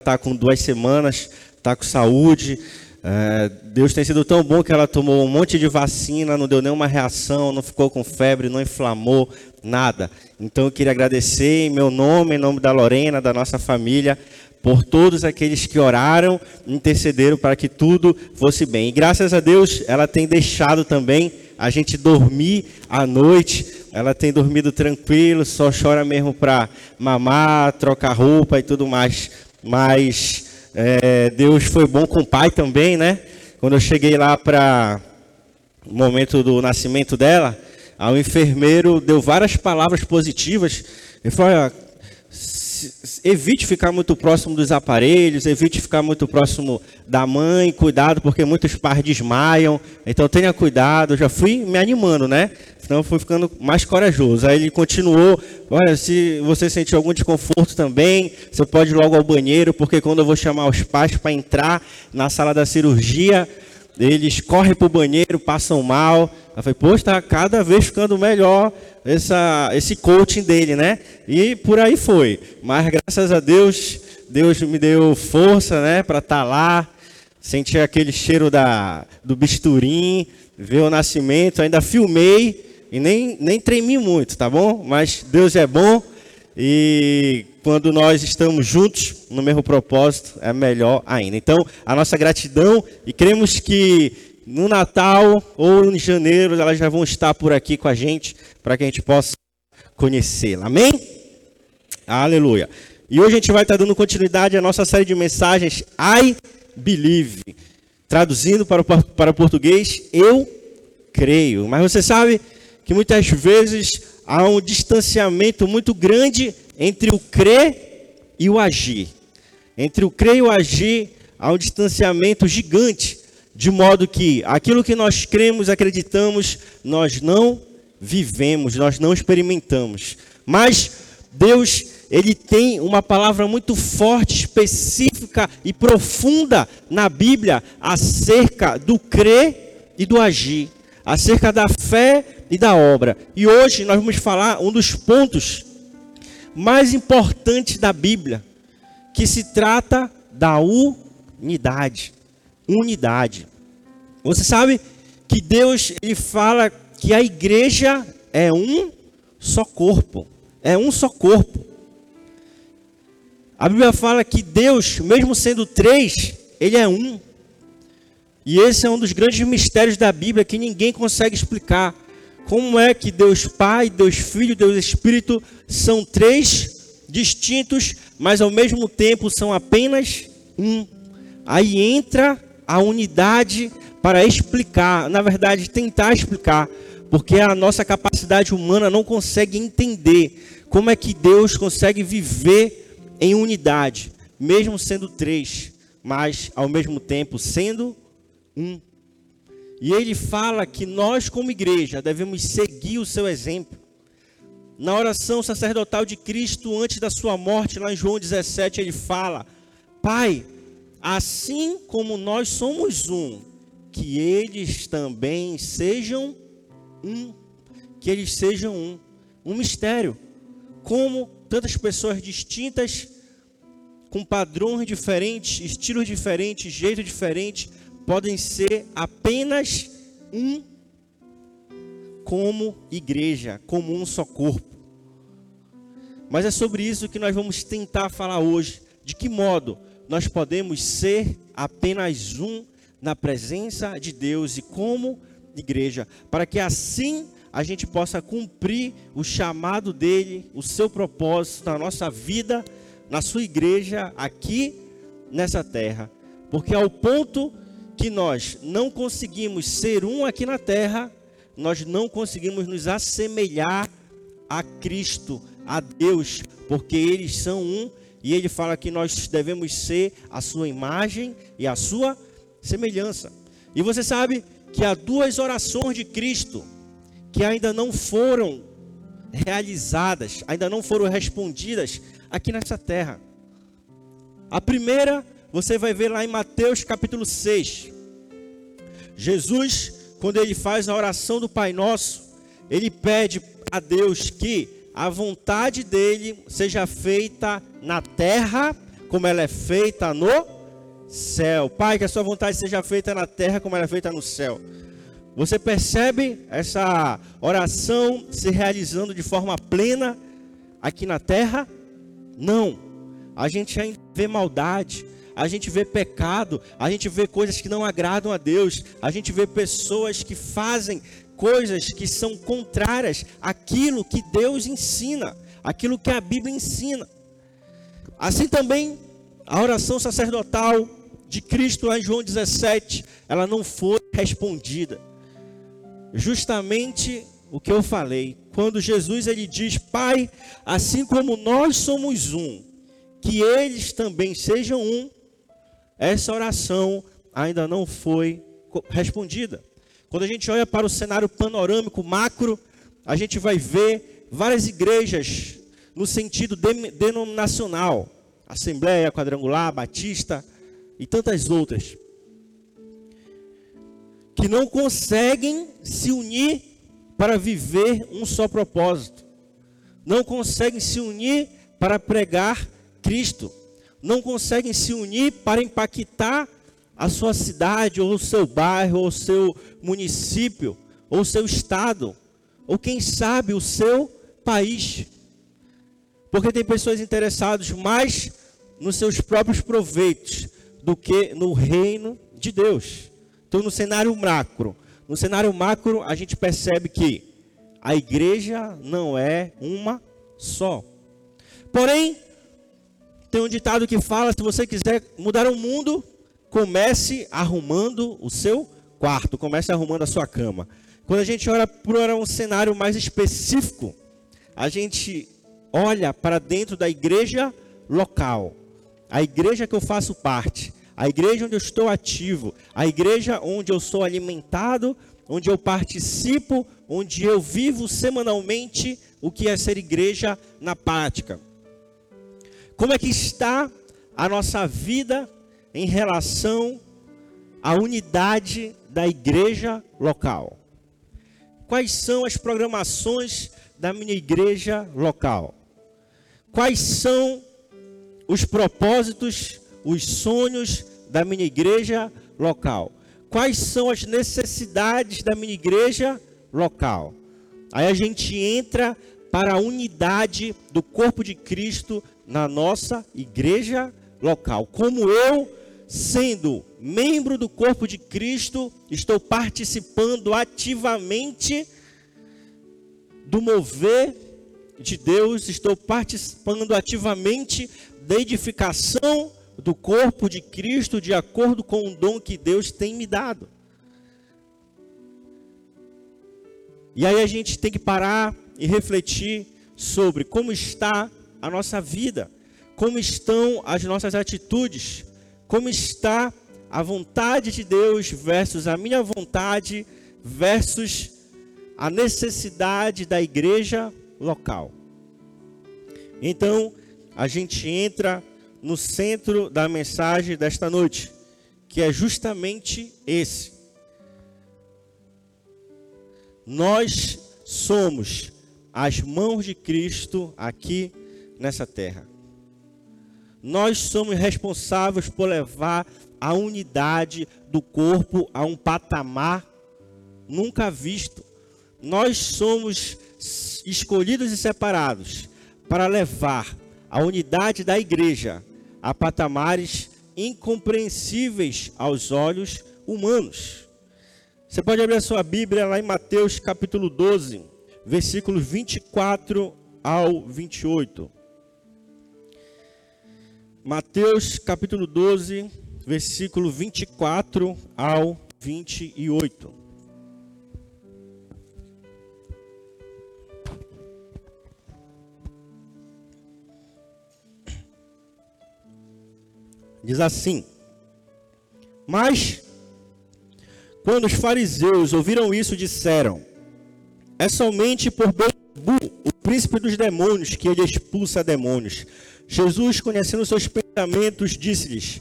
está com duas semanas, está com saúde. É, Deus tem sido tão bom que ela tomou um monte de vacina, não deu nenhuma reação, não ficou com febre, não inflamou, nada. Então eu queria agradecer em meu nome, em nome da Lorena, da nossa família, por todos aqueles que oraram, intercederam para que tudo fosse bem. E graças a Deus, ela tem deixado também a gente dormir à noite. Ela tem dormido tranquilo, só chora mesmo para mamar, trocar roupa e tudo mais. Mas é, Deus foi bom com o pai também, né? Quando eu cheguei lá para o momento do nascimento dela, o enfermeiro deu várias palavras positivas. Ele falou: evite ficar muito próximo dos aparelhos, evite ficar muito próximo da mãe, cuidado, porque muitos pais desmaiam, então tenha cuidado. Eu já fui me animando, né? Então fui ficando mais corajoso. Aí ele continuou: Olha, se você sentir algum desconforto também, você pode ir logo ao banheiro, porque quando eu vou chamar os pais para entrar na sala da cirurgia, eles correm para o banheiro, passam mal. Eu falei, poxa, está cada vez ficando melhor essa, esse coaching dele, né? E por aí foi. Mas graças a Deus, Deus me deu força, né, para estar tá lá, sentir aquele cheiro da, do bisturim, ver o nascimento. Ainda filmei e nem, nem tremi muito, tá bom? Mas Deus é bom e quando nós estamos juntos no mesmo propósito, é melhor ainda. Então, a nossa gratidão e cremos que no Natal ou em janeiro elas já vão estar por aqui com a gente para que a gente possa conhecê-la. Amém? Aleluia. E hoje a gente vai estar dando continuidade à nossa série de mensagens I Believe. Traduzindo para para o português, eu creio. Mas você sabe que muitas vezes há um distanciamento muito grande entre o crer e o agir. Entre o crer e o agir há um distanciamento gigante, de modo que aquilo que nós cremos, acreditamos, nós não vivemos, nós não experimentamos. Mas Deus, ele tem uma palavra muito forte, específica e profunda na Bíblia acerca do crer e do agir, acerca da fé e da obra. E hoje nós vamos falar um dos pontos mais importante da Bíblia, que se trata da unidade. Unidade. Você sabe que Deus ele fala que a igreja é um só corpo. É um só corpo. A Bíblia fala que Deus, mesmo sendo três, ele é um. E esse é um dos grandes mistérios da Bíblia que ninguém consegue explicar. Como é que Deus Pai, Deus Filho, Deus Espírito são três distintos, mas ao mesmo tempo são apenas um? Aí entra a unidade para explicar, na verdade, tentar explicar, porque a nossa capacidade humana não consegue entender como é que Deus consegue viver em unidade, mesmo sendo três, mas ao mesmo tempo sendo um. E ele fala que nós, como igreja, devemos seguir o seu exemplo. Na oração sacerdotal de Cristo, antes da sua morte, lá em João 17, ele fala: Pai, assim como nós somos um, que eles também sejam um. Que eles sejam um. Um mistério. Como tantas pessoas distintas, com padrões diferentes, estilos diferentes, jeito diferente, podem ser apenas um como igreja, como um só corpo. Mas é sobre isso que nós vamos tentar falar hoje. De que modo nós podemos ser apenas um na presença de Deus e como igreja, para que assim a gente possa cumprir o chamado dele, o seu propósito na nossa vida, na sua igreja aqui nessa terra. Porque ao ponto que nós não conseguimos ser um aqui na terra, nós não conseguimos nos assemelhar a Cristo, a Deus, porque eles são um e ele fala que nós devemos ser a sua imagem e a sua semelhança. E você sabe que há duas orações de Cristo que ainda não foram realizadas, ainda não foram respondidas aqui nessa terra. A primeira você vai ver lá em Mateus capítulo 6. Jesus, quando ele faz a oração do Pai Nosso, ele pede a Deus que a vontade dele seja feita na terra como ela é feita no céu. Pai, que a sua vontade seja feita na terra como ela é feita no céu. Você percebe essa oração se realizando de forma plena aqui na terra? Não. A gente ainda vê maldade, a gente vê pecado, a gente vê coisas que não agradam a Deus, a gente vê pessoas que fazem coisas que são contrárias àquilo que Deus ensina, aquilo que a Bíblia ensina. Assim também a oração sacerdotal de Cristo lá em João 17, ela não foi respondida. Justamente o que eu falei, quando Jesus ele diz: "Pai, assim como nós somos um, que eles também sejam um", essa oração ainda não foi respondida. Quando a gente olha para o cenário panorâmico macro, a gente vai ver várias igrejas no sentido denominacional, Assembleia, Quadrangular, Batista e tantas outras, que não conseguem se unir para viver um só propósito, não conseguem se unir para pregar Cristo, não conseguem se unir para impactar a sua cidade, ou o seu bairro, ou o seu município, ou o seu estado, ou quem sabe o seu país. Porque tem pessoas interessadas mais nos seus próprios proveitos do que no reino de Deus. Então, no cenário macro, no cenário macro, a gente percebe que a igreja não é uma só. Porém, tem um ditado que fala: se você quiser mudar o mundo, comece arrumando o seu quarto, comece arrumando a sua cama. Quando a gente olha para um cenário mais específico, a gente olha para dentro da igreja local, a igreja que eu faço parte, a igreja onde eu estou ativo, a igreja onde eu sou alimentado, onde eu participo, onde eu vivo semanalmente o que é ser igreja na prática. Como é que está a nossa vida em relação à unidade da igreja local. Quais são as programações da minha igreja local? Quais são os propósitos, os sonhos da minha igreja local? Quais são as necessidades da minha igreja local? Aí a gente entra para a unidade do corpo de Cristo na nossa igreja local. Como eu sendo membro do corpo de Cristo, estou participando ativamente do mover de Deus, estou participando ativamente da edificação do corpo de Cristo de acordo com o dom que Deus tem me dado. E aí a gente tem que parar e refletir sobre como está a nossa vida, como estão as nossas atitudes, como está a vontade de Deus versus a minha vontade versus a necessidade da igreja local. Então, a gente entra no centro da mensagem desta noite, que é justamente esse. Nós somos as mãos de Cristo aqui nessa terra. Nós somos responsáveis por levar a unidade do corpo a um patamar nunca visto. Nós somos escolhidos e separados para levar a unidade da igreja a patamares incompreensíveis aos olhos humanos. Você pode abrir a sua Bíblia lá em Mateus capítulo 12, versículos 24 ao 28. Mateus capítulo 12, versículo 24 ao 28. Diz assim: Mas quando os fariseus ouviram isso, disseram: É somente por o príncipe dos demônios, que ele expulsa demônios. Jesus, conhecendo seus pensamentos, disse-lhes: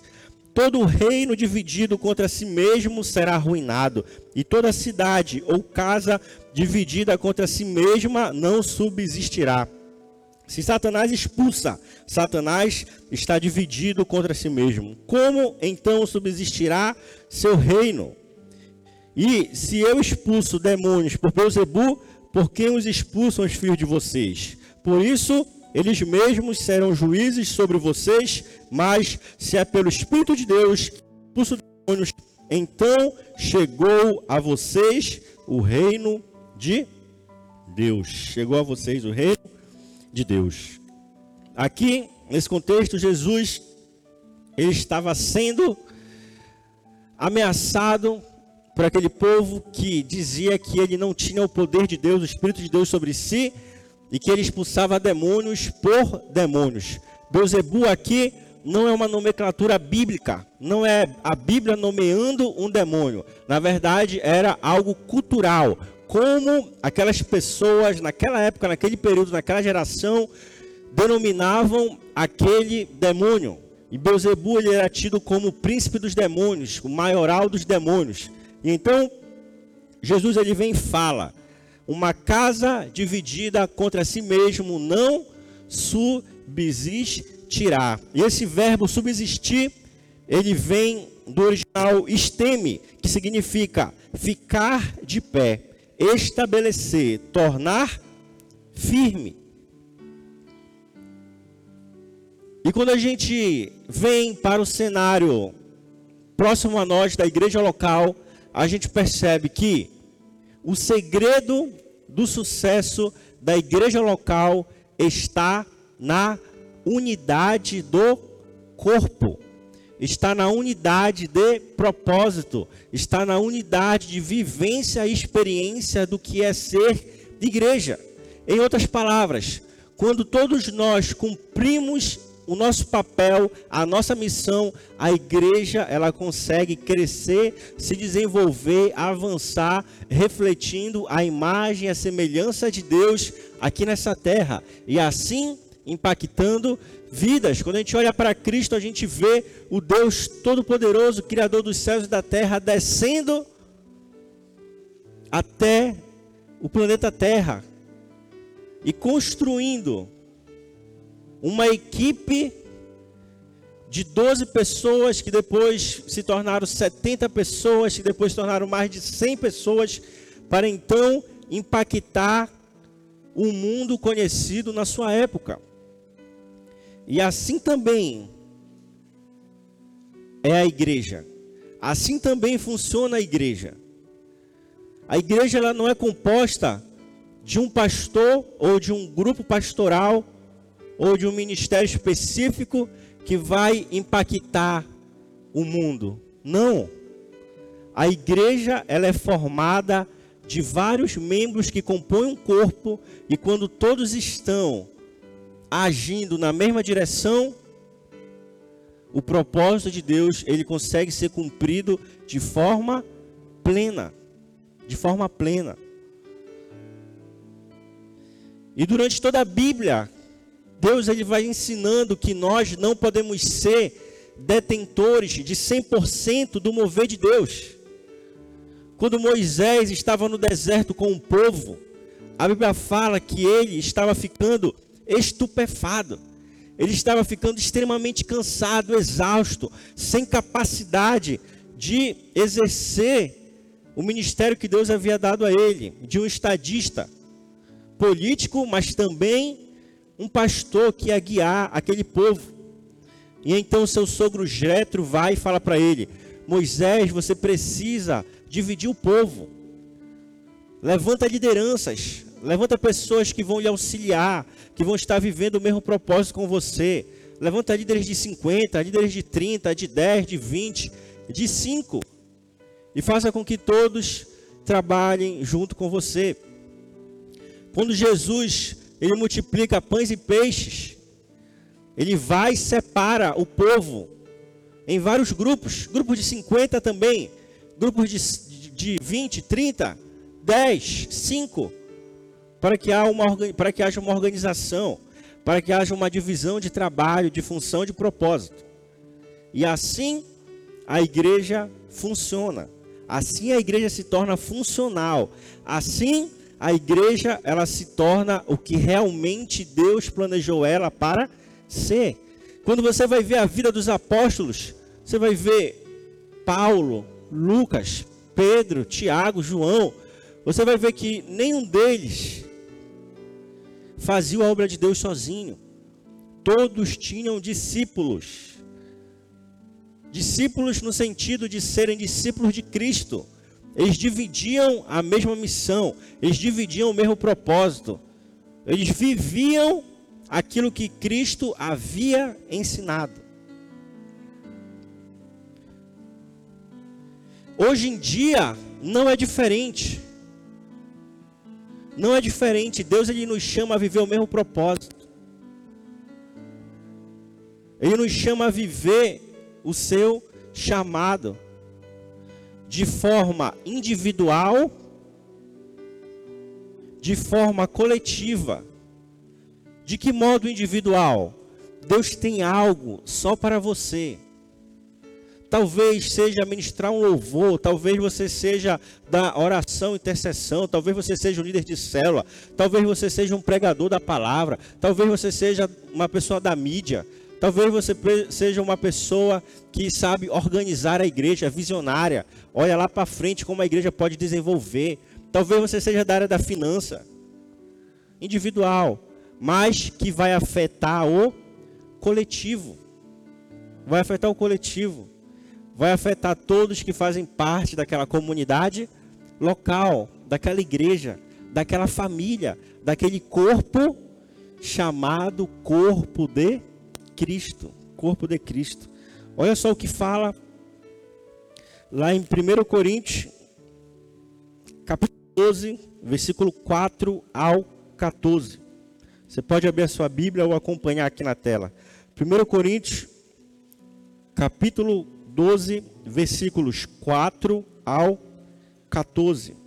Todo reino dividido contra si mesmo será arruinado, e toda cidade ou casa dividida contra si mesma não subsistirá. Se Satanás expulsa, Satanás está dividido contra si mesmo. Como então subsistirá seu reino? E se eu expulso demônios por Beuzebu, por quem os expulsam os filhos de vocês? Por isso, eles mesmos serão juízes sobre vocês, mas se é pelo Espírito de Deus expulso demônios, então chegou a vocês o reino de Deus. Chegou a vocês o reino de Deus. Aqui, nesse contexto, Jesus ele estava sendo ameaçado por aquele povo que dizia que ele não tinha o poder de Deus, o Espírito de Deus sobre si, e que ele expulsava demônios por demônios. Beuzebu aqui não é uma nomenclatura bíblica, não é a Bíblia nomeando um demônio. Na verdade, era algo cultural, como aquelas pessoas naquela época, naquele período, naquela geração, denominavam aquele demônio. E Beuzebu ele era tido como o príncipe dos demônios, o maioral dos demônios. E então Jesus ele vem e fala: uma casa dividida contra si mesmo não subsistirá. E esse verbo subsistir, ele vem do original esteme, que significa ficar de pé estabelecer, tornar firme. E quando a gente vem para o cenário próximo a nós da igreja local, a gente percebe que o segredo do sucesso da igreja local está na unidade do corpo está na unidade de propósito, está na unidade de vivência e experiência do que é ser igreja. Em outras palavras, quando todos nós cumprimos o nosso papel, a nossa missão, a igreja, ela consegue crescer, se desenvolver, avançar, refletindo a imagem a semelhança de Deus aqui nessa terra. E assim impactando vidas. Quando a gente olha para Cristo, a gente vê o Deus Todo-Poderoso, Criador dos céus e da terra, descendo até o planeta Terra e construindo uma equipe de 12 pessoas que depois se tornaram 70 pessoas, que depois se tornaram mais de 100 pessoas, para então impactar o mundo conhecido na sua época. E assim também é a igreja. Assim também funciona a igreja. A igreja ela não é composta de um pastor ou de um grupo pastoral ou de um ministério específico que vai impactar o mundo. Não. A igreja ela é formada de vários membros que compõem um corpo e quando todos estão agindo na mesma direção, o propósito de Deus, ele consegue ser cumprido de forma plena, de forma plena. E durante toda a Bíblia, Deus ele vai ensinando que nós não podemos ser detentores de 100% do mover de Deus. Quando Moisés estava no deserto com o povo, a Bíblia fala que ele estava ficando estupefado. Ele estava ficando extremamente cansado, exausto, sem capacidade de exercer o ministério que Deus havia dado a ele, de um estadista político, mas também um pastor que ia guiar aquele povo. E então seu sogro Jetro vai e fala para ele: Moisés, você precisa dividir o povo. Levanta lideranças, levanta pessoas que vão lhe auxiliar, que vão estar vivendo o mesmo propósito com você. Levanta líderes de 50, líderes de 30, de 10, de 20, de 5. E faça com que todos trabalhem junto com você. Quando Jesus ele multiplica pães e peixes, ele vai e separa o povo em vários grupos, grupos de 50 também, grupos de, de 20, 30, 10, 5 para que, uma, para que haja uma organização, para que haja uma divisão de trabalho, de função, de propósito. E assim a igreja funciona. Assim a igreja se torna funcional. Assim a igreja ela se torna o que realmente Deus planejou ela para ser. Quando você vai ver a vida dos apóstolos, você vai ver Paulo, Lucas, Pedro, Tiago, João, você vai ver que nenhum deles fazia a obra de Deus sozinho. Todos tinham discípulos. Discípulos no sentido de serem discípulos de Cristo. Eles dividiam a mesma missão, eles dividiam o mesmo propósito. Eles viviam aquilo que Cristo havia ensinado. Hoje em dia não é diferente. Não é diferente. Deus ele nos chama a viver o mesmo propósito. Ele nos chama a viver o seu chamado de forma individual, de forma coletiva. De que modo individual? Deus tem algo só para você. Talvez seja ministrar um louvor, talvez você seja da oração, intercessão, talvez você seja um líder de célula, talvez você seja um pregador da palavra, talvez você seja uma pessoa da mídia, talvez você seja uma pessoa que sabe organizar a igreja, visionária, olha lá para frente como a igreja pode desenvolver. Talvez você seja da área da finança, individual, mas que vai afetar o coletivo. Vai afetar o coletivo vai afetar todos que fazem parte daquela comunidade local, daquela igreja, daquela família, daquele corpo chamado corpo de Cristo. Corpo de Cristo. Olha só o que fala lá em 1 Coríntios, capítulo 12, versículo 4 ao 14. Você pode abrir a sua Bíblia ou acompanhar aqui na tela. 1 Coríntios, capítulo 12, versículos 4 ao 14.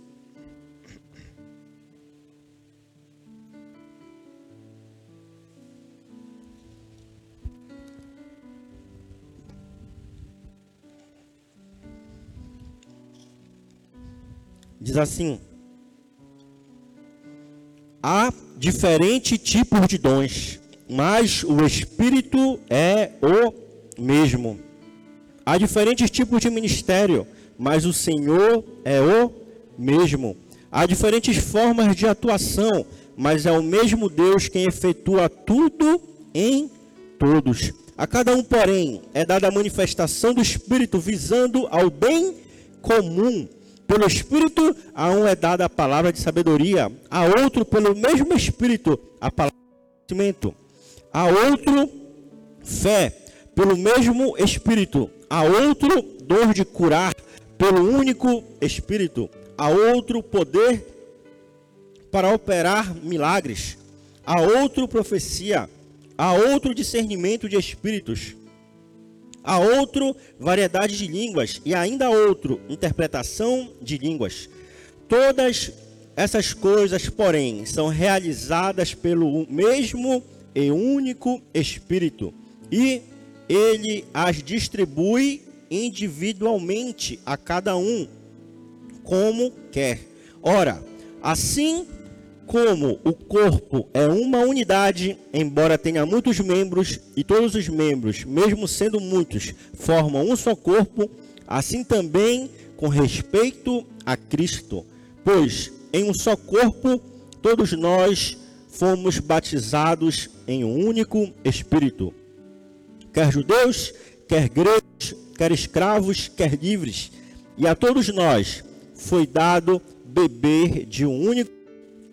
Diz assim: Há diferentes tipos de dons, mas o Espírito é o mesmo. Há diferentes tipos de ministério, mas o Senhor é o mesmo. Há diferentes formas de atuação, mas é o mesmo Deus quem efetua tudo em todos. A cada um, porém, é dada a manifestação do Espírito visando ao bem comum. Pelo Espírito, a um é dada a palavra de sabedoria, a outro, pelo mesmo Espírito, a palavra de conhecimento, a outro, fé, pelo mesmo Espírito, a outro dor de curar pelo único Espírito, a outro poder para operar milagres, a outro profecia, a outro discernimento de espíritos, a outro variedade de línguas e ainda a outro interpretação de línguas. Todas essas coisas, porém, são realizadas pelo mesmo e único Espírito e ele as distribui individualmente a cada um, como quer. Ora, assim como o corpo é uma unidade, embora tenha muitos membros, e todos os membros, mesmo sendo muitos, formam um só corpo, assim também com respeito a Cristo. Pois em um só corpo todos nós fomos batizados em um único Espírito quer judeus, quer gregos, quer escravos, quer livres, e a todos nós foi dado beber de um único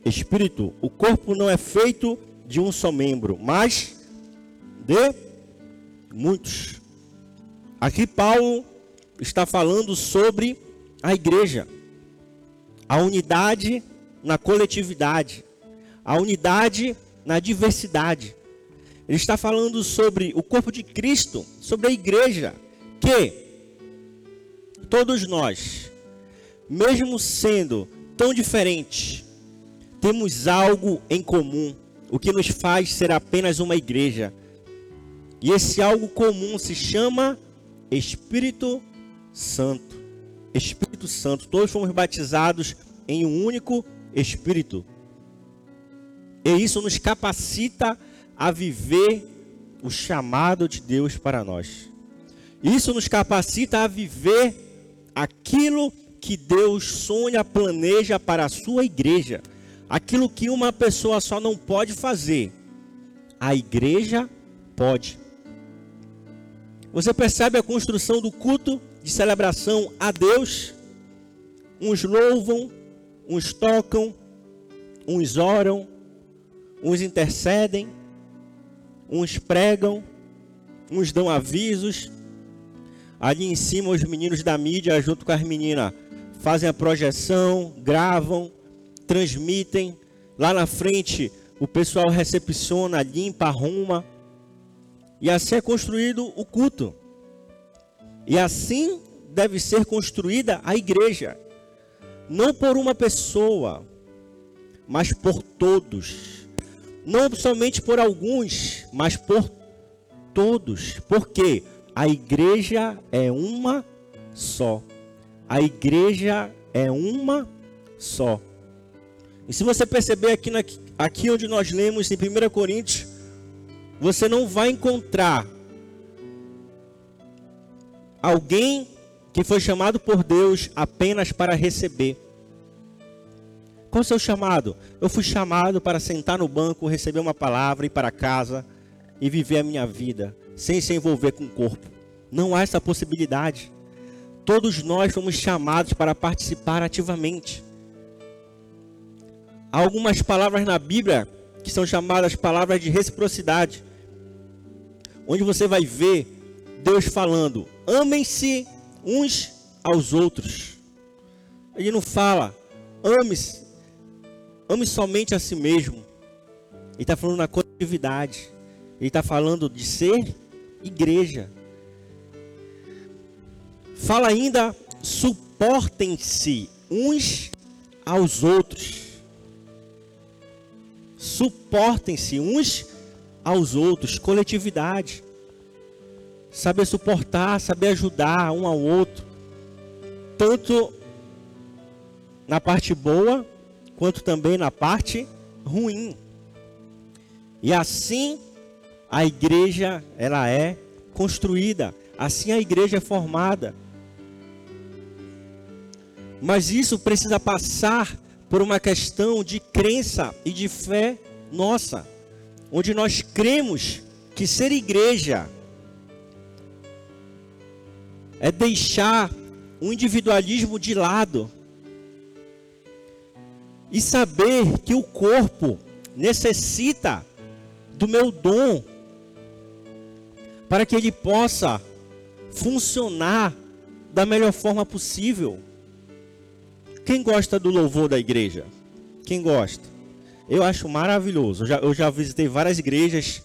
espírito. O corpo não é feito de um só membro, mas de muitos. Aqui Paulo está falando sobre a igreja, a unidade na coletividade, a unidade na diversidade. Ele está falando sobre o corpo de Cristo, sobre a igreja, que todos nós, mesmo sendo tão diferentes, temos algo em comum, o que nos faz ser apenas uma igreja. E esse algo comum se chama Espírito Santo. Espírito Santo. Todos fomos batizados em um único espírito. E isso nos capacita a viver o chamado de Deus para nós. Isso nos capacita a viver aquilo que Deus sonha, planeja para a sua igreja. Aquilo que uma pessoa só não pode fazer, a igreja pode. Você percebe a construção do culto de celebração a Deus? Uns louvam, uns tocam, uns oram, uns intercedem, uns pregam, uns dão avisos. Ali em cima, os meninos da mídia, junto com as meninas, fazem a projeção, gravam, transmitem. Lá na frente, o pessoal recepciona, limpa, arruma. E assim é construído o culto. E assim deve ser construída a igreja. Não por uma pessoa, mas por todos. Não somente por alguns, mas por todos. Porque a igreja é uma só. A igreja é uma só. E se você perceber aqui, na, aqui onde nós lemos em 1 Coríntios, você não vai encontrar alguém que foi chamado por Deus apenas para receber. Qual o seu chamado? Eu fui chamado para sentar no banco, receber uma palavra, ir para casa e viver a minha vida sem se envolver com o corpo. Não há essa possibilidade. Todos nós fomos chamados para participar ativamente. Há algumas palavras na Bíblia que são chamadas palavras de reciprocidade, onde você vai ver Deus falando: amem-se uns aos outros. Ele não fala, ame-se, ame somente a si mesmo. Ele está falando na coletividade. Ele está falando de ser igreja. Fala ainda, suportem-se uns aos outros suportem-se uns aos outros, coletividade. Saber suportar, saber ajudar um ao outro, tanto na parte boa, quanto também na parte ruim. E assim a igreja ela é construída, assim a igreja é formada. Mas isso precisa passar por uma questão de crença e de fé nossa, onde nós cremos que ser igreja é deixar o individualismo de lado e saber que o corpo necessita do meu dom para que ele possa funcionar da melhor forma possível. Quem gosta do louvor da igreja? Quem gosta? Eu acho maravilhoso. Eu já, eu já visitei várias igrejas.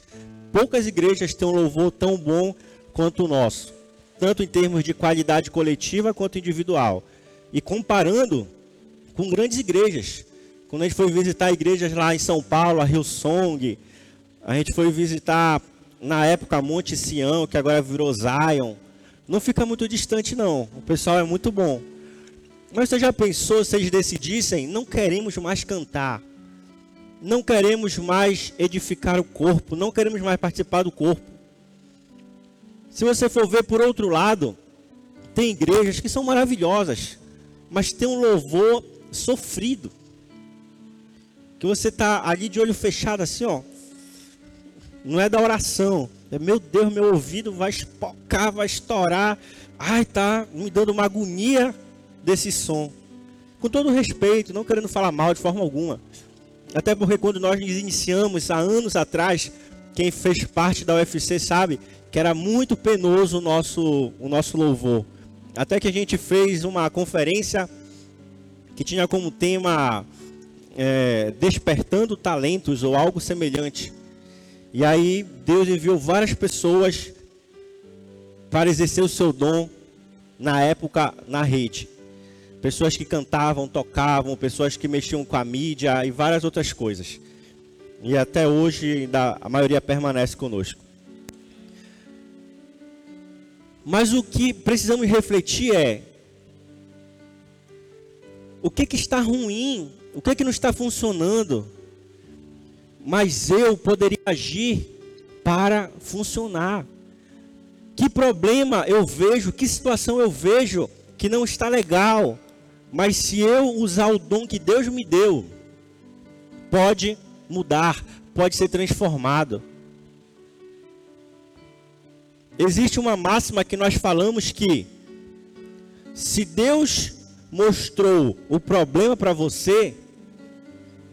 Poucas igrejas têm um louvor tão bom quanto o nosso. Tanto em termos de qualidade coletiva quanto individual. E comparando com grandes igrejas. Quando a gente foi visitar igrejas lá em São Paulo, a Hillsong, a gente foi visitar na época Monte Sião, que agora virou Zion. Não fica muito distante não. O pessoal é muito bom. Mas você já pensou se eles decidissem, não queremos mais cantar, não queremos mais edificar o corpo, não queremos mais participar do corpo. Se você for ver por outro lado, tem igrejas que são maravilhosas, mas tem um louvor sofrido. Que você está ali de olho fechado assim, ó. Não é da oração. É meu Deus, meu ouvido vai espocar, vai estourar. Ai, tá me dando uma agonia desse som. Com todo respeito, não querendo falar mal de forma alguma. Até porque quando nós iniciamos há anos atrás, quem fez parte da UFC sabe que era muito penoso o nosso, o nosso louvor. Até que a gente fez uma conferência que tinha como tema é, Despertando Talentos ou algo semelhante. E aí Deus enviou várias pessoas para exercer o seu dom na época na rede pessoas que cantavam, tocavam, pessoas que mexiam com a mídia e várias outras coisas. E até hoje ainda a maioria permanece conosco. Mas o que precisamos refletir é o que, que está ruim O que que não está funcionando? Mas eu poderia agir para funcionar. Que problema eu vejo, que situação eu vejo que não está legal, mas se eu usar o dom que Deus me deu, pode mudar, pode ser transformado. Existe uma máxima que nós falamos que se Deus mostrou o problema para você,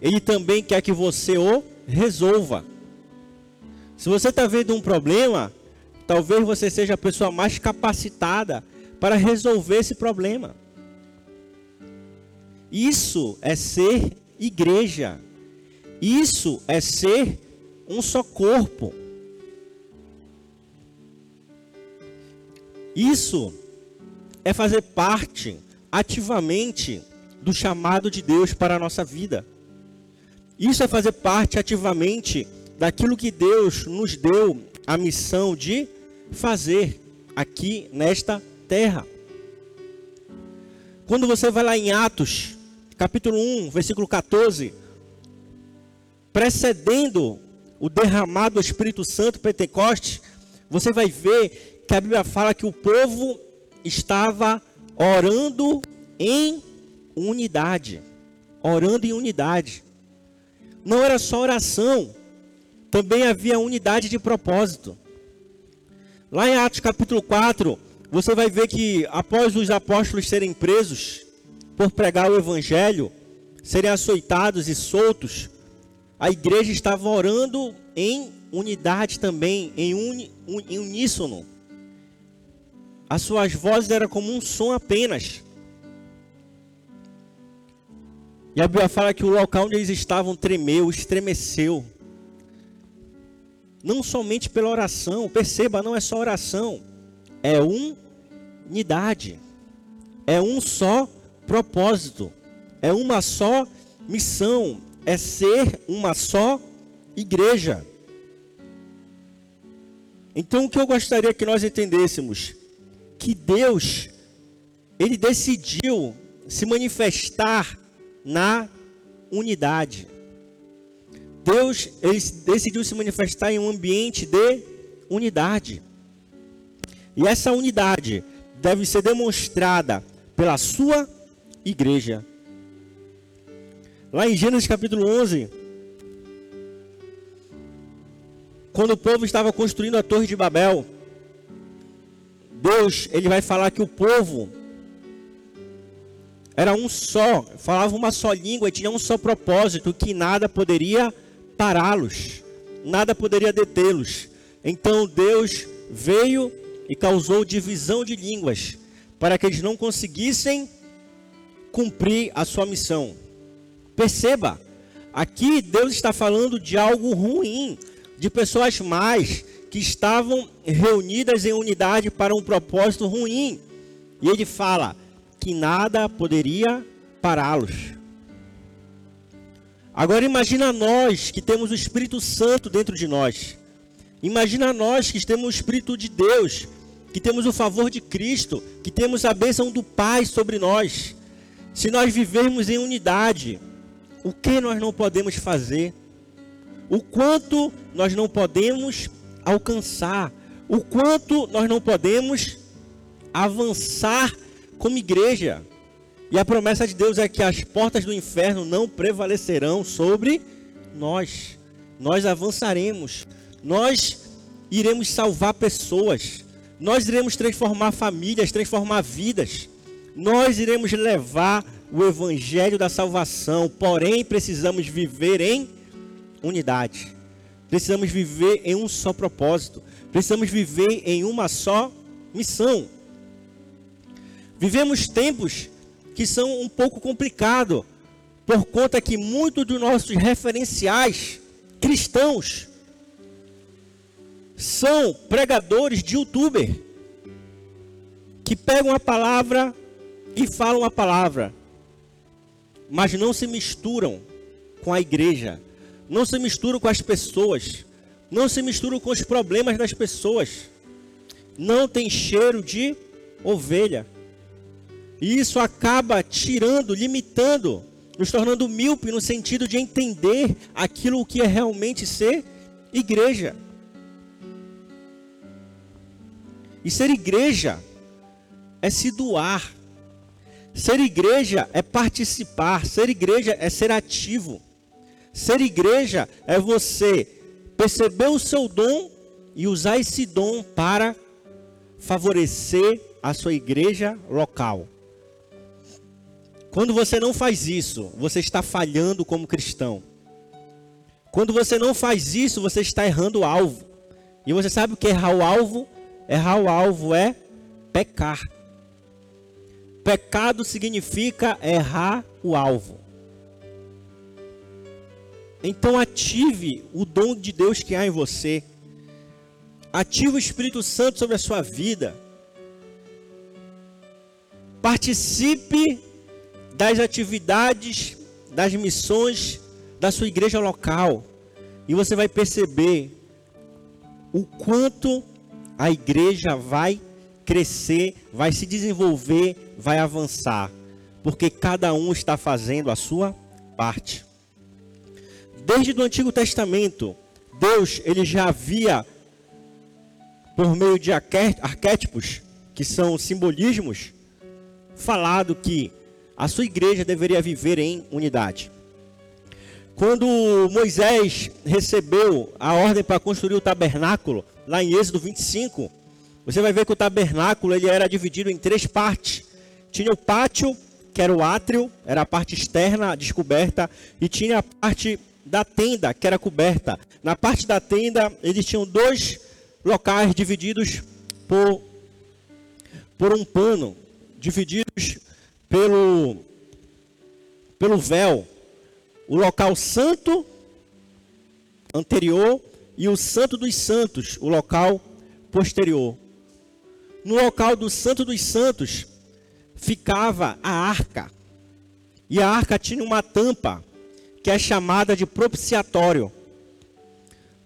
Ele também quer que você o resolva. Se você está vendo um problema, talvez você seja a pessoa mais capacitada para resolver esse problema. Isso é ser igreja. Isso é ser um só corpo. Isso é fazer parte ativamente do chamado de Deus para a nossa vida. Isso é fazer parte ativamente daquilo que Deus nos deu a missão de fazer aqui nesta terra. Quando você vai lá em Atos, capítulo 1, versículo 14, precedendo o derramado do Espírito Santo Pentecoste, você vai ver que a Bíblia fala que o povo estava orando em unidade. Orando em unidade. Não era só oração, também havia unidade de propósito. Lá em Atos capítulo 4, você vai ver que após os apóstolos serem presos por pregar o evangelho, serem açoitados e soltos, a igreja estava orando em unidade também, em, uni, un, em uníssono. As suas vozes eram como um som apenas. E a Bíblia fala que o local onde eles estavam tremeu, estremeceu não somente pela oração, perceba, não é só oração, é unidade, é um só propósito, é uma só missão, é ser uma só igreja. Então o que eu gostaria que nós entendêssemos, que Deus, Ele decidiu se manifestar na unidade. Deus ele decidiu se manifestar em um ambiente de unidade. E essa unidade deve ser demonstrada pela sua igreja. Lá em Gênesis capítulo 11, quando o povo estava construindo a Torre de Babel, Deus, ele vai falar que o povo era um só, falava uma só língua e tinha um só propósito, que nada poderia pará-los, nada poderia detê-los. Então Deus veio e causou divisão de línguas, para que eles não conseguissem cumprir a sua missão. Perceba, aqui Deus está falando de algo ruim, de pessoas mais que estavam reunidas em unidade para um propósito ruim. E ele fala que nada poderia pará-los. Agora imagina nós que temos o Espírito Santo dentro de nós. Imagina nós que temos o Espírito de Deus, que temos o favor de Cristo, que temos a bênção do Pai sobre nós. Se nós vivermos em unidade, o que nós não podemos fazer? O quanto nós não podemos alcançar? O quanto nós não podemos avançar como igreja? E a promessa de Deus é que as portas do inferno não prevalecerão sobre nós. Nós avançaremos. Nós iremos salvar pessoas. Nós iremos transformar famílias, transformar vidas. Nós iremos levar o evangelho da salvação. Porém, precisamos viver em unidade. Precisamos viver em um só propósito. Precisamos viver em uma só missão. Vivemos tempos que são um pouco complicados, por conta que muitos dos nossos referenciais cristãos são pregadores de youtuber que pegam a palavra e falam a palavra, mas não se misturam com a igreja, não se misturam com as pessoas, não se misturam com os problemas das pessoas, não tem cheiro de ovelha. E isso acaba tirando, limitando nos tornando míope no sentido de entender aquilo que é realmente ser igreja. E ser igreja é se doar. Ser igreja é participar. Ser igreja é ser ativo. Ser igreja é você perceber o seu dom e usar esse dom para favorecer a sua igreja local. Quando você não faz isso, você está falhando como cristão. Quando você não faz isso, você está errando o alvo. E você sabe o que é errar o alvo? Errar o alvo é pecar. Pecado significa errar o alvo. Então ative o dom de Deus que há em você. Ative o Espírito Santo sobre a sua vida. Participe das atividades, das missões da sua igreja local. E você vai perceber o quanto a igreja vai crescer, vai se desenvolver, vai avançar, porque cada um está fazendo a sua parte. Desde o Antigo Testamento, Deus ele já havia por meio de arquétipos, que são simbolismos, falado que a sua igreja deveria viver em unidade. Quando Moisés recebeu a ordem para construir o tabernáculo, lá em Êxodo 25, você vai ver que o tabernáculo ele era dividido em três partes. Tinha o pátio, que era o átrio, era a parte externa descoberta, e tinha a parte da tenda, que era coberta. Na parte da tenda, eles tinham dois locais divididos por, por um pano, divididos pelo, pelo véu. O local santo anterior e o santo dos santos, o local posterior. No local do santo dos santos ficava a arca. E a arca tinha uma tampa que é chamada de propiciatório.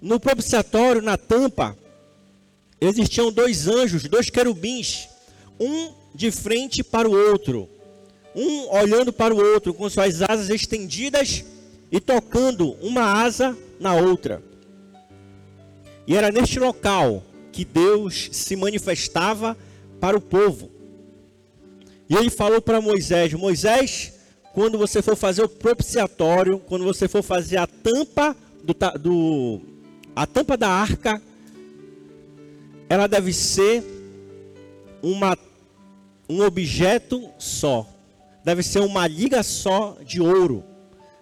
No propiciatório, na tampa, existiam dois anjos, dois querubins, um de frente para o outro, um olhando para o outro com suas asas estendidas e tocando uma asa na outra. E era neste local que Deus se manifestava para o povo. E ele falou para Moisés: Moisés, quando você for fazer o propiciatório, quando você for fazer a tampa do, do a tampa da arca, ela deve ser uma, um objeto só. Deve ser uma liga só de ouro.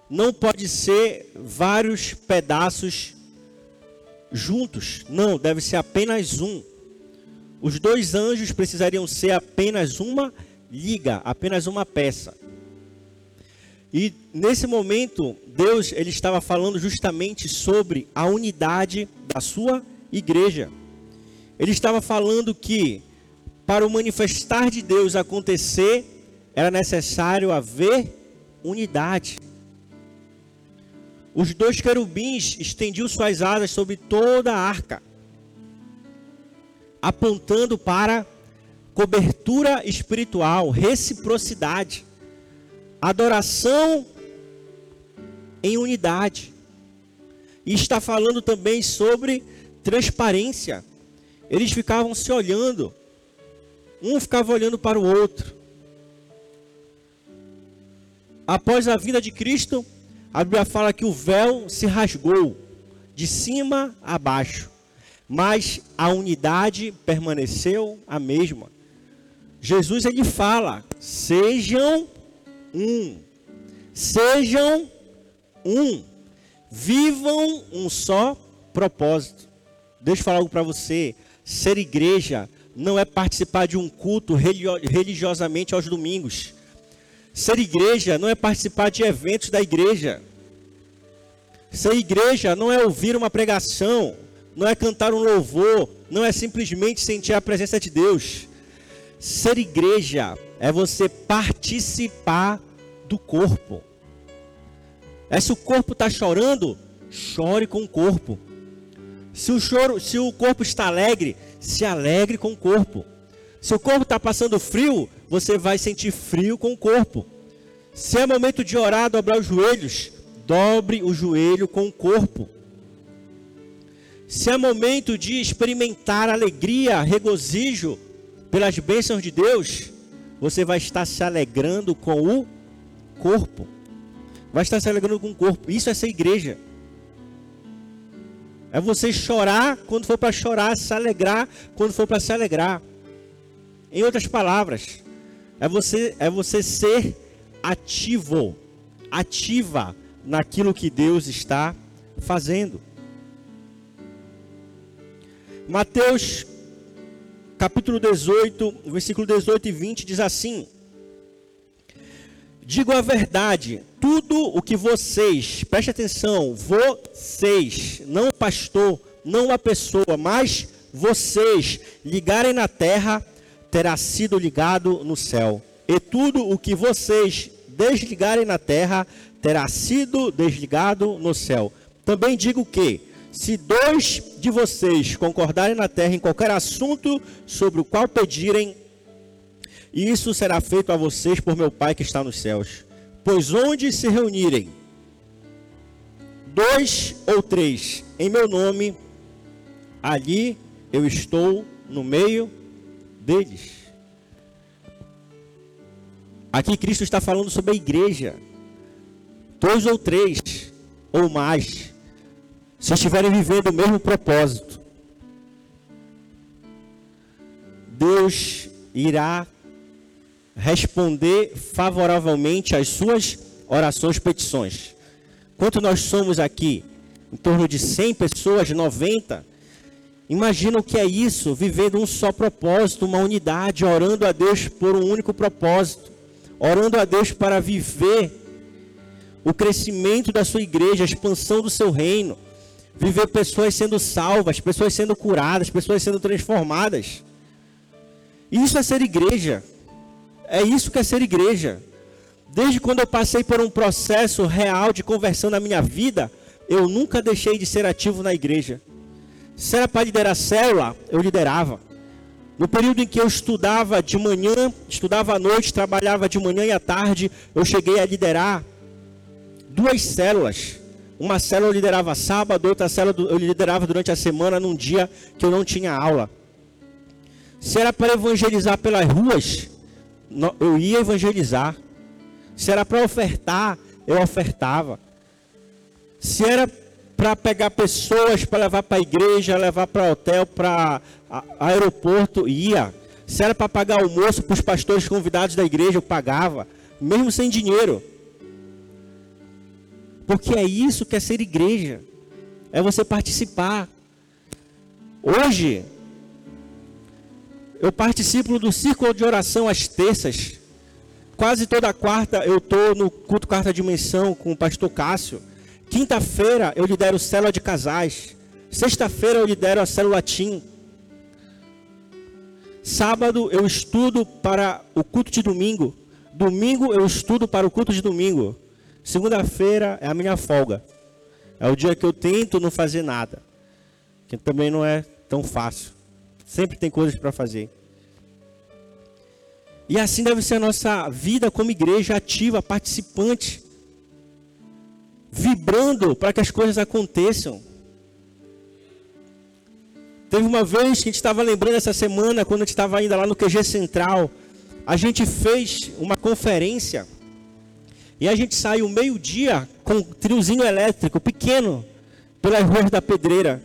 Não pode ser vários pedaços juntos. Não, deve ser apenas um. Os dois anjos precisariam ser apenas uma liga, apenas uma peça. E nesse momento, Deus ele estava falando justamente sobre a unidade da sua igreja. Ele estava falando que para o manifestar de Deus acontecer, era necessário haver unidade. Os dois querubins estendiam suas asas sobre toda a arca, apontando para cobertura espiritual, reciprocidade, adoração em unidade. E está falando também sobre transparência. Eles ficavam se olhando. Um ficava olhando para o outro. Após a vinda de Cristo, a Bíblia fala que o véu se rasgou de cima a baixo, mas a unidade permaneceu a mesma. Jesus ele fala: sejam um, sejam um, vivam um só propósito. Deixa eu falar algo para você. Ser igreja não é participar de um culto religiosamente aos domingos. Ser igreja não é participar de eventos da igreja. Ser igreja não é ouvir uma pregação, não é cantar um louvor, não é simplesmente sentir a presença de Deus. Ser igreja é você participar do corpo. É se o corpo está chorando, chore com o corpo. Se o choro, se o corpo está alegre, se alegre com o corpo. Se o corpo está passando frio, você vai sentir frio com o corpo. Se é momento de orar, dobrar os joelhos, dobre o joelho com o corpo. Se é momento de experimentar alegria, regozijo pelas bênçãos de Deus, você vai estar se alegrando com o corpo. Vai estar se alegrando com o corpo. Isso é ser igreja. É você chorar quando for para chorar, se alegrar quando for para se alegrar. Em outras palavras, é você é você ser ativo, ativa naquilo que Deus está fazendo. Mateus capítulo 18, versículo 18 e 20 diz assim: Digo a verdade, tudo o que vocês, preste atenção, vocês, não o pastor, não a pessoa, mas vocês ligarem na terra, terá sido ligado no céu. E tudo o que vocês desligarem na terra, terá sido desligado no céu. Também digo que, se dois de vocês concordarem na terra em qualquer assunto sobre o qual pedirem, isso será feito a vocês por meu Pai que está nos céus. Pois onde se reunirem dois ou três em meu nome, ali eu estou no meio deles. Aqui Cristo está falando sobre a igreja. Dois ou três ou mais se estiverem vivendo o mesmo propósito, Deus irá responder favoravelmente às suas orações, petições. Quanto nós somos aqui? Em torno de 100 pessoas, 90. Imagina o que é isso, vivendo um só propósito, uma unidade, orando a Deus por um único propósito, orando a Deus para viver o crescimento da sua igreja, a expansão do seu reino viver pessoas sendo salvas, pessoas sendo curadas, pessoas sendo transformadas. Isso é ser igreja. É isso que é ser igreja. Desde quando eu passei por um processo real de conversão na minha vida, eu nunca deixei de ser ativo na igreja. Se era para liderar célula, eu liderava. No período em que eu estudava de manhã, estudava à noite, trabalhava de manhã e à tarde, eu cheguei a liderar duas células. Uma célula eu liderava sábado, outra célula eu liderava durante a semana num dia que eu não tinha aula. Se era para evangelizar pelas ruas, eu ia evangelizar. Se era para ofertar, eu ofertava. Se era para pegar pessoas para levar para a igreja, levar para hotel, para aeroporto, ia. Se era para pagar almoço para os pastores convidados da igreja, eu pagava, mesmo sem dinheiro. Porque é isso que é ser igreja. É você participar. Hoje, eu participo do círculo de oração às terças. Quase toda quarta eu estou no culto quarta dimensão com o pastor Cássio. Quinta-feira eu lidero célula de casais. Sexta-feira eu lidero a célula Tim. Sábado eu estudo para o culto de domingo. Domingo eu estudo para o culto de domingo. Segunda-feira é a minha folga. É o dia que eu tento não fazer nada. Que também não é tão fácil. Sempre tem coisas para fazer. E assim deve ser a nossa vida como igreja ativa, participante, vibrando para que as coisas aconteçam. Teve uma vez que a gente estava lembrando essa semana, quando a gente estava ainda lá no QG Central, a gente fez uma conferência e a gente saiu meio-dia com um triozinho elétrico pequeno pelas ruas da pedreira.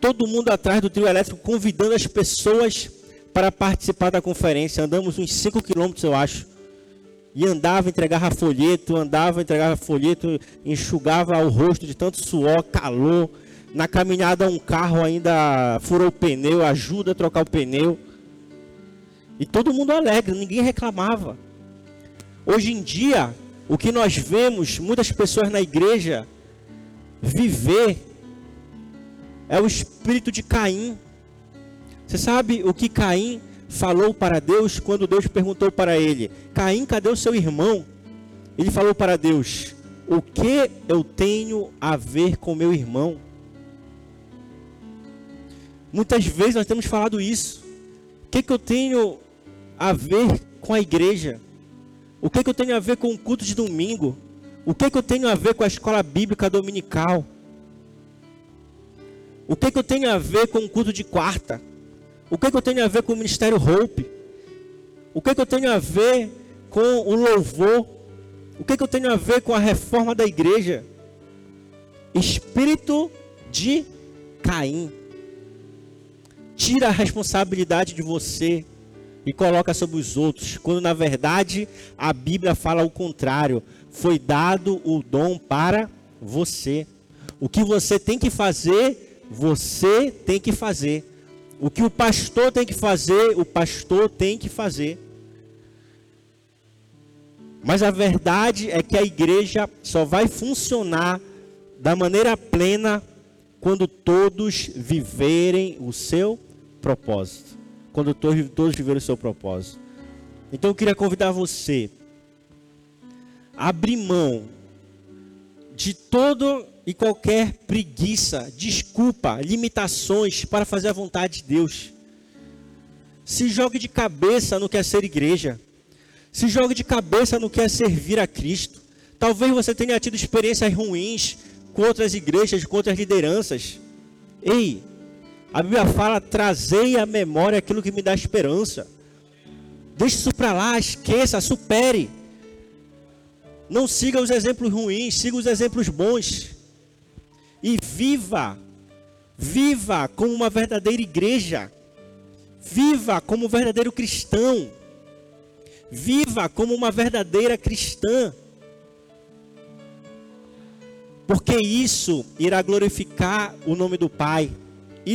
Todo mundo atrás do trio elétrico convidando as pessoas para participar da conferência. Andamos uns 5 quilômetros, eu acho. E andava, entregava folheto, andava, entregava folheto, enxugava o rosto de tanto suor, calor. Na caminhada, um carro ainda furou o pneu, ajuda a trocar o pneu. E todo mundo alegre, ninguém reclamava. Hoje em dia, o que nós vemos muitas pessoas na igreja viver é o espírito de Caim. Você sabe o que Caim falou para Deus quando Deus perguntou para ele: Caim, cadê o seu irmão? Ele falou para Deus: O que eu tenho a ver com meu irmão? Muitas vezes nós temos falado isso. O que, que eu tenho a ver com a igreja? O que, que eu tenho a ver com o culto de domingo? O que, que eu tenho a ver com a escola bíblica dominical? O que, que eu tenho a ver com o culto de quarta? O que, que eu tenho a ver com o ministério Hope? O que, que eu tenho a ver com o louvor? O que, que eu tenho a ver com a reforma da igreja? Espírito de Caim. Tira a responsabilidade de você e coloca sobre os outros, quando na verdade a Bíblia fala o contrário. Foi dado o dom para você. O que você tem que fazer, você tem que fazer. O que o pastor tem que fazer, o pastor tem que fazer. Mas a verdade é que a igreja só vai funcionar da maneira plena quando todos viverem o seu propósito. Quando todos, viverem o seu propósito. Então eu queria convidar você a abrir mão de todo e qualquer preguiça, desculpa, limitações para fazer a vontade de Deus. Se jogue de cabeça no que é ser igreja. Se jogue de cabeça no que é servir a Cristo. Talvez você tenha tido experiências ruins com outras igrejas, com outras lideranças. Ei, a Bíblia fala: trazei à memória aquilo que me dá esperança. Deixe isso para lá, esqueça, supere. Não siga os exemplos ruins, siga os exemplos bons. E viva, viva como uma verdadeira igreja, viva como um verdadeiro cristão, viva como uma verdadeira cristã, porque isso irá glorificar o nome do Pai,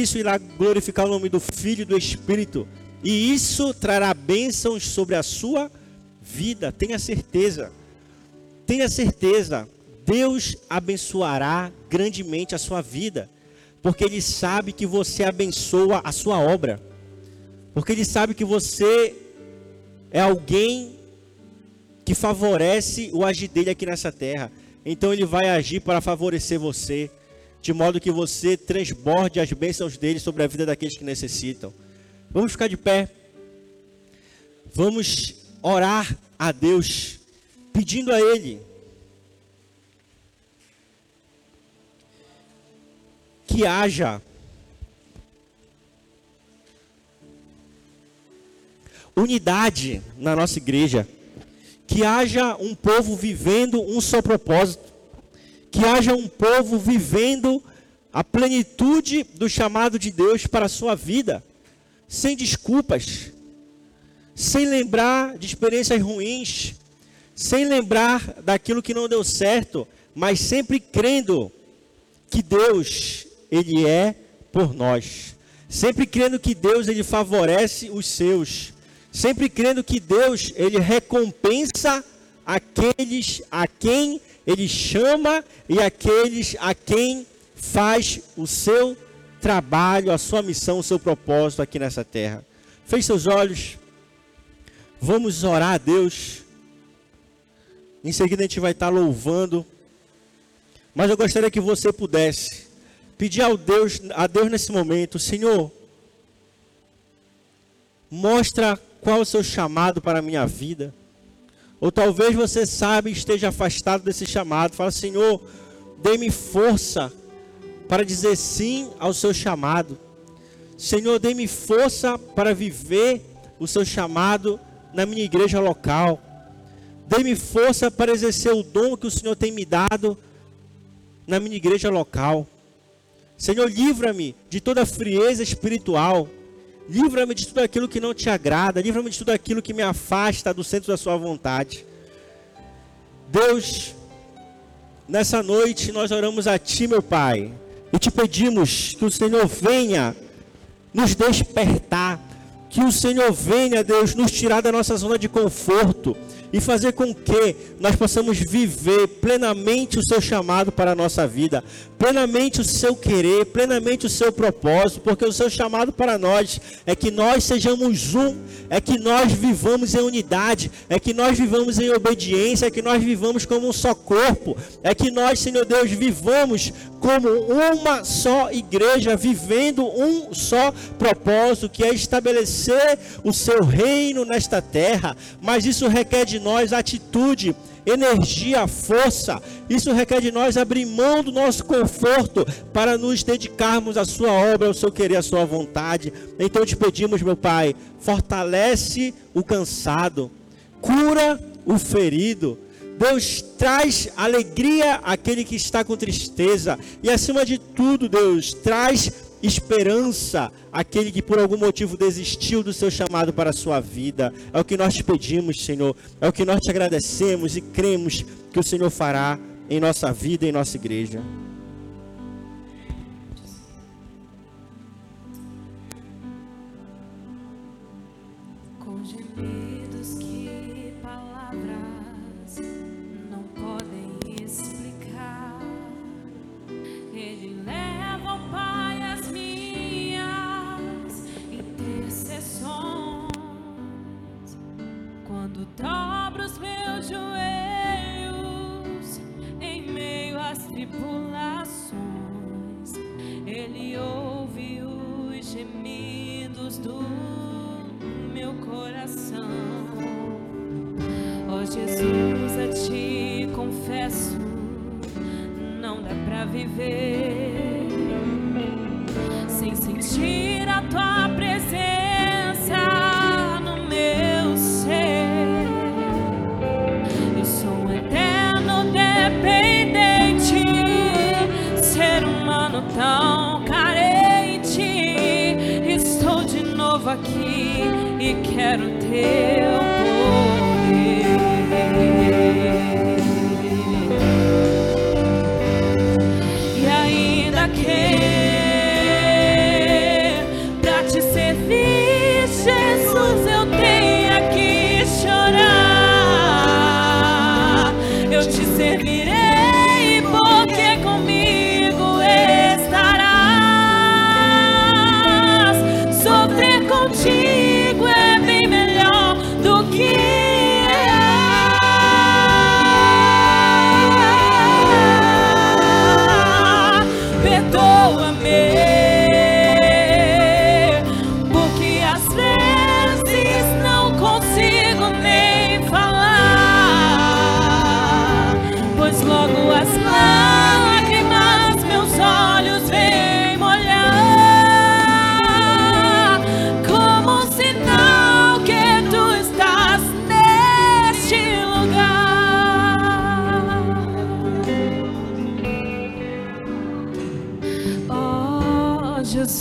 isso irá glorificar o nome do Filho e do Espírito, e isso trará bênçãos sobre a sua vida, tenha certeza, tenha certeza. Deus abençoará grandemente a sua vida, porque Ele sabe que você abençoa a sua obra, porque Ele sabe que você é alguém que favorece o agir dele aqui nessa terra. Então Ele vai agir para favorecer você, de modo que você transborde as bênçãos dele sobre a vida daqueles que necessitam. Vamos ficar de pé, vamos orar a Deus, pedindo a Ele que haja unidade na nossa igreja, que haja um povo vivendo um só propósito, que haja um povo vivendo a plenitude do chamado de Deus para a sua vida, sem desculpas, sem lembrar de experiências ruins, sem lembrar daquilo que não deu certo, mas sempre crendo que Deus ele é por nós. Sempre crendo que Deus ele favorece os seus. Sempre crendo que Deus ele recompensa aqueles a quem ele chama e aqueles a quem faz o seu trabalho, a sua missão, o seu propósito aqui nessa terra. Feche seus olhos. Vamos orar a Deus. Em seguida a gente vai estar louvando. Mas eu gostaria que você pudesse pedir ao Deus, a Deus nesse momento, Senhor, mostra qual o seu chamado para a minha vida. Ou talvez você sabe e esteja afastado desse chamado. Fala, Senhor, dê-me força para dizer sim ao seu chamado. Senhor, dê-me força para viver o seu chamado na minha igreja local. Dê-me força para exercer o dom que o Senhor tem me dado na minha igreja local. Senhor, livra-me de toda frieza espiritual. Livra-me de tudo aquilo que não te agrada. Livra-me de tudo aquilo que me afasta do centro da Sua vontade. Deus, nessa noite nós oramos a Ti, meu Pai, e te pedimos que o Senhor venha nos despertar. Que o Senhor venha, Deus, nos tirar da nossa zona de conforto e fazer com que nós possamos viver plenamente o seu chamado para a nossa vida, plenamente o seu querer, plenamente o seu propósito, porque o seu chamado para nós é que nós sejamos um, é que nós vivamos em unidade, é que nós vivamos em obediência, é que nós vivamos como um só corpo, é que nós, Senhor Deus, vivamos como uma só igreja, vivendo um só propósito, que é estabelecer o seu reino nesta terra. Mas isso requer de nós atitude energia, força. Isso requer de nós abrir mão do nosso conforto para nos dedicarmos à sua obra, ao seu querer, à sua vontade. Então te pedimos, meu Pai, fortalece o cansado, cura o ferido. Deus traz alegria àquele que está com tristeza e acima de tudo, Deus traz esperança aquele que por algum motivo desistiu do seu chamado para a sua vida. É o que nós te pedimos, Senhor. É o que nós te agradecemos e cremos que o Senhor fará em nossa vida e em nossa igreja.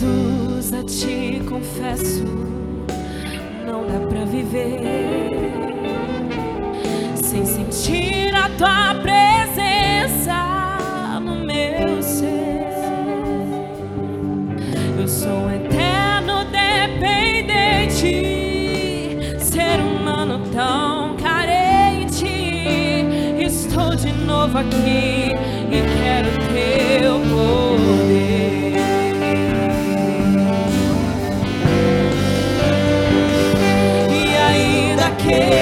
Jesus, a ti confesso, não dá pra viver sem sentir a tua presença no meu ser. Eu sou um eterno dependente, ser humano tão carente. Estou de novo aqui e quero teu povo. yeah.